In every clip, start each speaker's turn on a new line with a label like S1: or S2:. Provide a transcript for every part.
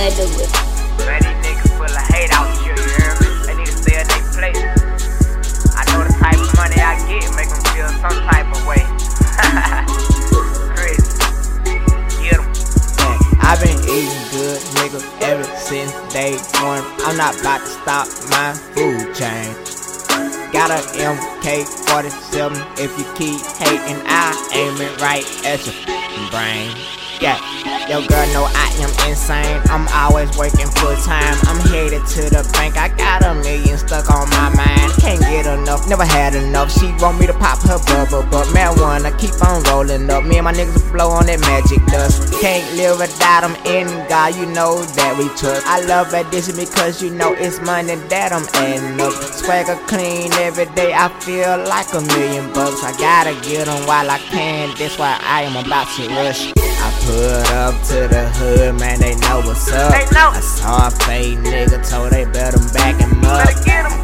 S1: Let's do it.
S2: Man, these niggas full of hate out here, you hear me? They need to stay in their place. I know the type of money I get make them feel some type of way. Crazy. Get 'em.
S3: I've been eating good, nigga, ever since day one. I'm not about to stop my food chain. Got a MK47. If you keep hating, I aim it right at your brain. Yeah, your girl know I am insane. I'm always working full time. I'm headed to the bank. I got a million stuck on my mind. Can't get never had enough. She want me to pop her bubble, but marijuana keep on rolling up. Me and my niggas blow on that magic dust. Can't live without them in God, you know that we trust. I love addition because you know it's money that I'm adding up. Swagger clean every day. I feel like a million bucks. I gotta get them while I can. That's why I am about to rush. I put up to the hood, man, they know what's up.
S2: They know.
S3: I saw a fake nigga, told they better back him up.
S2: Better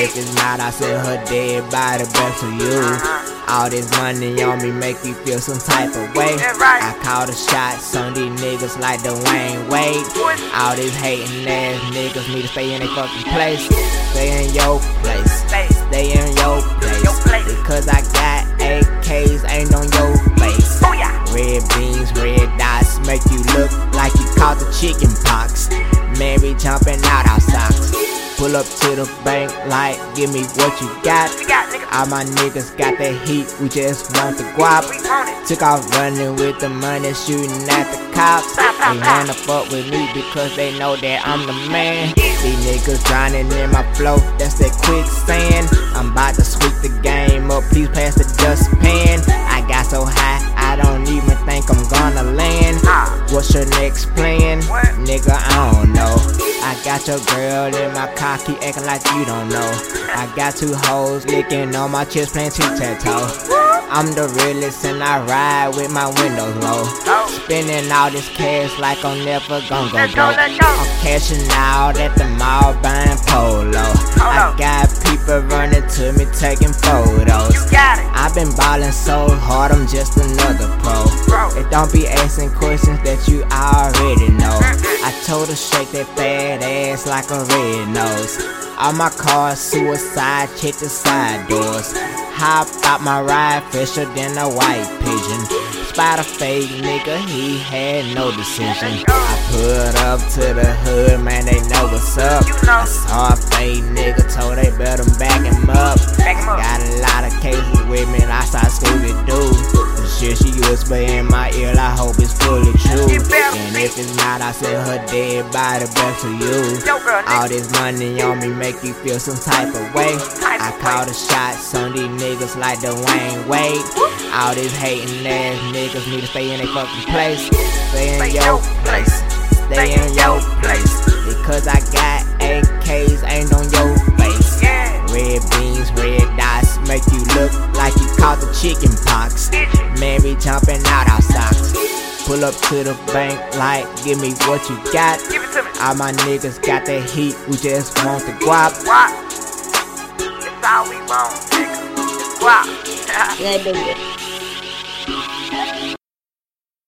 S3: if it's not, I send her dead body back to you.
S2: Uh-huh.
S3: All this money on me make you feel some type of way.
S2: Right.
S3: I call the shots on these niggas like Dwyane Wade. All these hating ass niggas need to stay in their fucking place. Stay in your place.
S2: Stay.
S3: In your place.
S2: Your place.
S3: Because I got AKs ain't on your face. Red beans, red dots make you look like you caught the chicken pox. Mary jumping out our socks. Pull up to the bank like, give me what you got.
S2: You got nigga.
S3: All my niggas got that heat, we just want the guap.
S2: We want it.
S3: Took off running with the money, shooting at the cops. They wanna fuck with me because they know that I'm the man. These niggas drowning in my flow, that's that quicksand. I'm about to sweep the game up, please pass the dustpan. I got so high, I don't even think I'm gonna land.
S2: Ah.
S3: What's your next plan? Nigga, got your girl in my keep acting like you don't know. I got two hoes licking on my chest, playing tic tac toe. I'm the realest and I ride with my windows low. Spending all this cash like I'm never gonna go broke. I'm cashing out at the mall buying polo. I got people running to me taking photos.
S2: It.
S3: I've been ballin' so hard, I'm just another pro. And don't be asking questions that you already know. I told her shake that fat ass like a red nose. All my cars suicide, check the side doors. Hop out my ride, fresher than a white pigeon. Spot a fake nigga, he had no decision. I put up to the hood, man, they know what's up. I saw a fake nigga, told they better up.
S2: Back him up.
S3: Got a lot of cases with me, whisper in my ear, I hope it's fully true.
S2: You better
S3: And if it's not, I send her dead body back to you. All this money on me make you feel some type of way. I call the shots on these niggas like Dwyane Wade. All these hating ass niggas need to stay in their fucking place. Stay in your place. Stay in your place. Because I got AKs ain't on your face. Red beans, red dots make you look like you caught the chicken pox.
S2: Get
S3: jumping out our socks. Pull up to the bank like, give me what you got.
S2: Give it to me.
S3: All my niggas got that heat, we just want the guap.
S2: What? It's all we want, nigga. Guap.
S1: Let's do it.